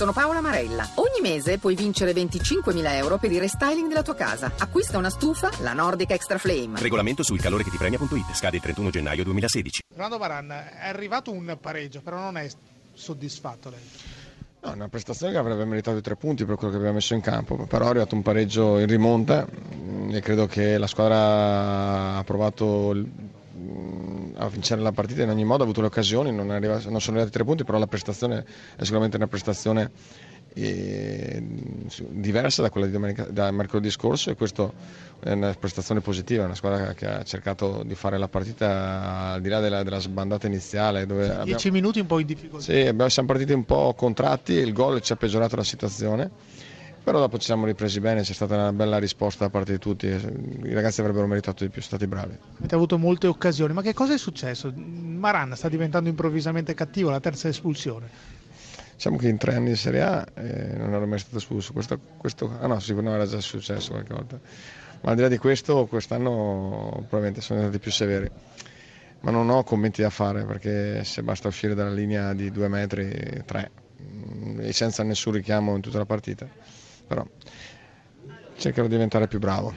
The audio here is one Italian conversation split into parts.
Sono Paola Marella. Ogni mese puoi vincere 25.000 euro per il restyling della tua casa. Acquista una stufa, la Nordic Extra Flame. Regolamento sul calore che ti premia.it. Scade il 31 gennaio 2016. Fernando Varan, è arrivato un pareggio, però non è soddisfatto lei. No, una prestazione che avrebbe meritato i tre punti per quello che abbiamo messo in campo, però è arrivato un pareggio in rimonta mm, e credo che la squadra ha provato a vincere la partita in ogni modo, ha avuto le occasioni, non, arriva, non sono arrivati tre punti, però la prestazione è sicuramente una prestazione eh, diversa da quella di domenica, da mercoledì scorso e questa è una prestazione positiva, una squadra che ha cercato di fare la partita al di là della, della sbandata iniziale. Dove Dieci abbiamo, minuti un po' in difficoltà. sì, abbiamo, siamo partiti un po' contratti, il gol ci ha peggiorato la situazione, però dopo ci siamo ripresi bene, c'è stata una bella risposta da parte di tutti, i ragazzi avrebbero meritato di più, stati bravi. Avete avuto molte occasioni, ma che cosa è successo? Maran sta diventando improvvisamente cattivo, la terza espulsione. Diciamo che in tre anni di Serie A eh, non ero mai stato espulso, questo, questo, ah no, sì, no, era già successo qualche volta, ma al di là di questo quest'anno probabilmente sono stati più severi, ma non ho commenti da fare perché se basta uscire dalla linea di due metri, tre, mm, e senza nessun richiamo in tutta la partita, però cercherò di diventare più bravo.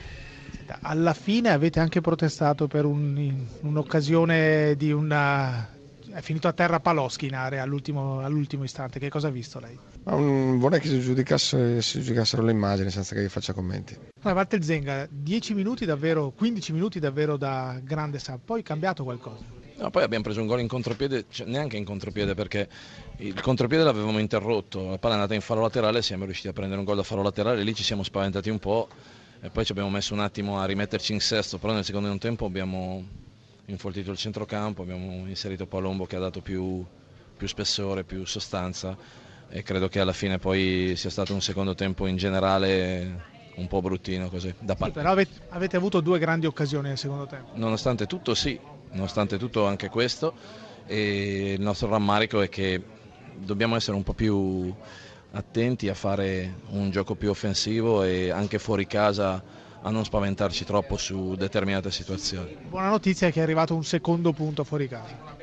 Alla fine avete anche protestato per un- un'occasione di una... È finito a terra Paloschi in area all'ultimo, all'ultimo istante, che cosa ha visto lei? Mm, vorrei che si, giudicasse- si giudicassero le immagini senza che io faccia commenti. A parte il Zenga, 10 minuti davvero, 15 minuti davvero da grande sa, poi è cambiato qualcosa. No, poi abbiamo preso un gol in contropiede, cioè neanche in contropiede perché il contropiede l'avevamo interrotto, la palla è andata in fallo laterale, siamo riusciti a prendere un gol da fallo laterale, lì ci siamo spaventati un po' e poi ci abbiamo messo un attimo a rimetterci in sesto, però nel secondo tempo abbiamo infoltito il centrocampo, abbiamo inserito Palombo che ha dato più, più spessore, più sostanza e credo che alla fine poi sia stato un secondo tempo in generale un po' bruttino così da Sì, parte. però avete, avete avuto due grandi occasioni nel secondo tempo. Nonostante tutto sì, nonostante tutto anche questo e il nostro rammarico è che dobbiamo essere un po' più attenti a fare un gioco più offensivo e anche fuori casa a non spaventarci troppo su determinate situazioni. Buona notizia è che è arrivato un secondo punto fuori casa.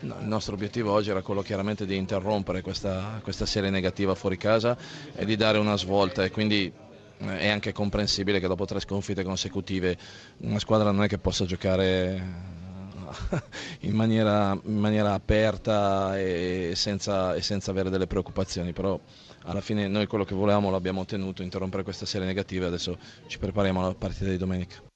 No, il nostro obiettivo oggi era quello chiaramente di interrompere questa, questa serie negativa fuori casa e di dare una svolta e quindi eh, è anche comprensibile che dopo tre sconfitte consecutive una squadra non è che possa giocare in maniera, in maniera aperta e senza, e senza avere delle preoccupazioni, però alla fine noi quello che volevamo l'abbiamo ottenuto, interrompere questa serie negativa e adesso ci prepariamo alla partita di domenica.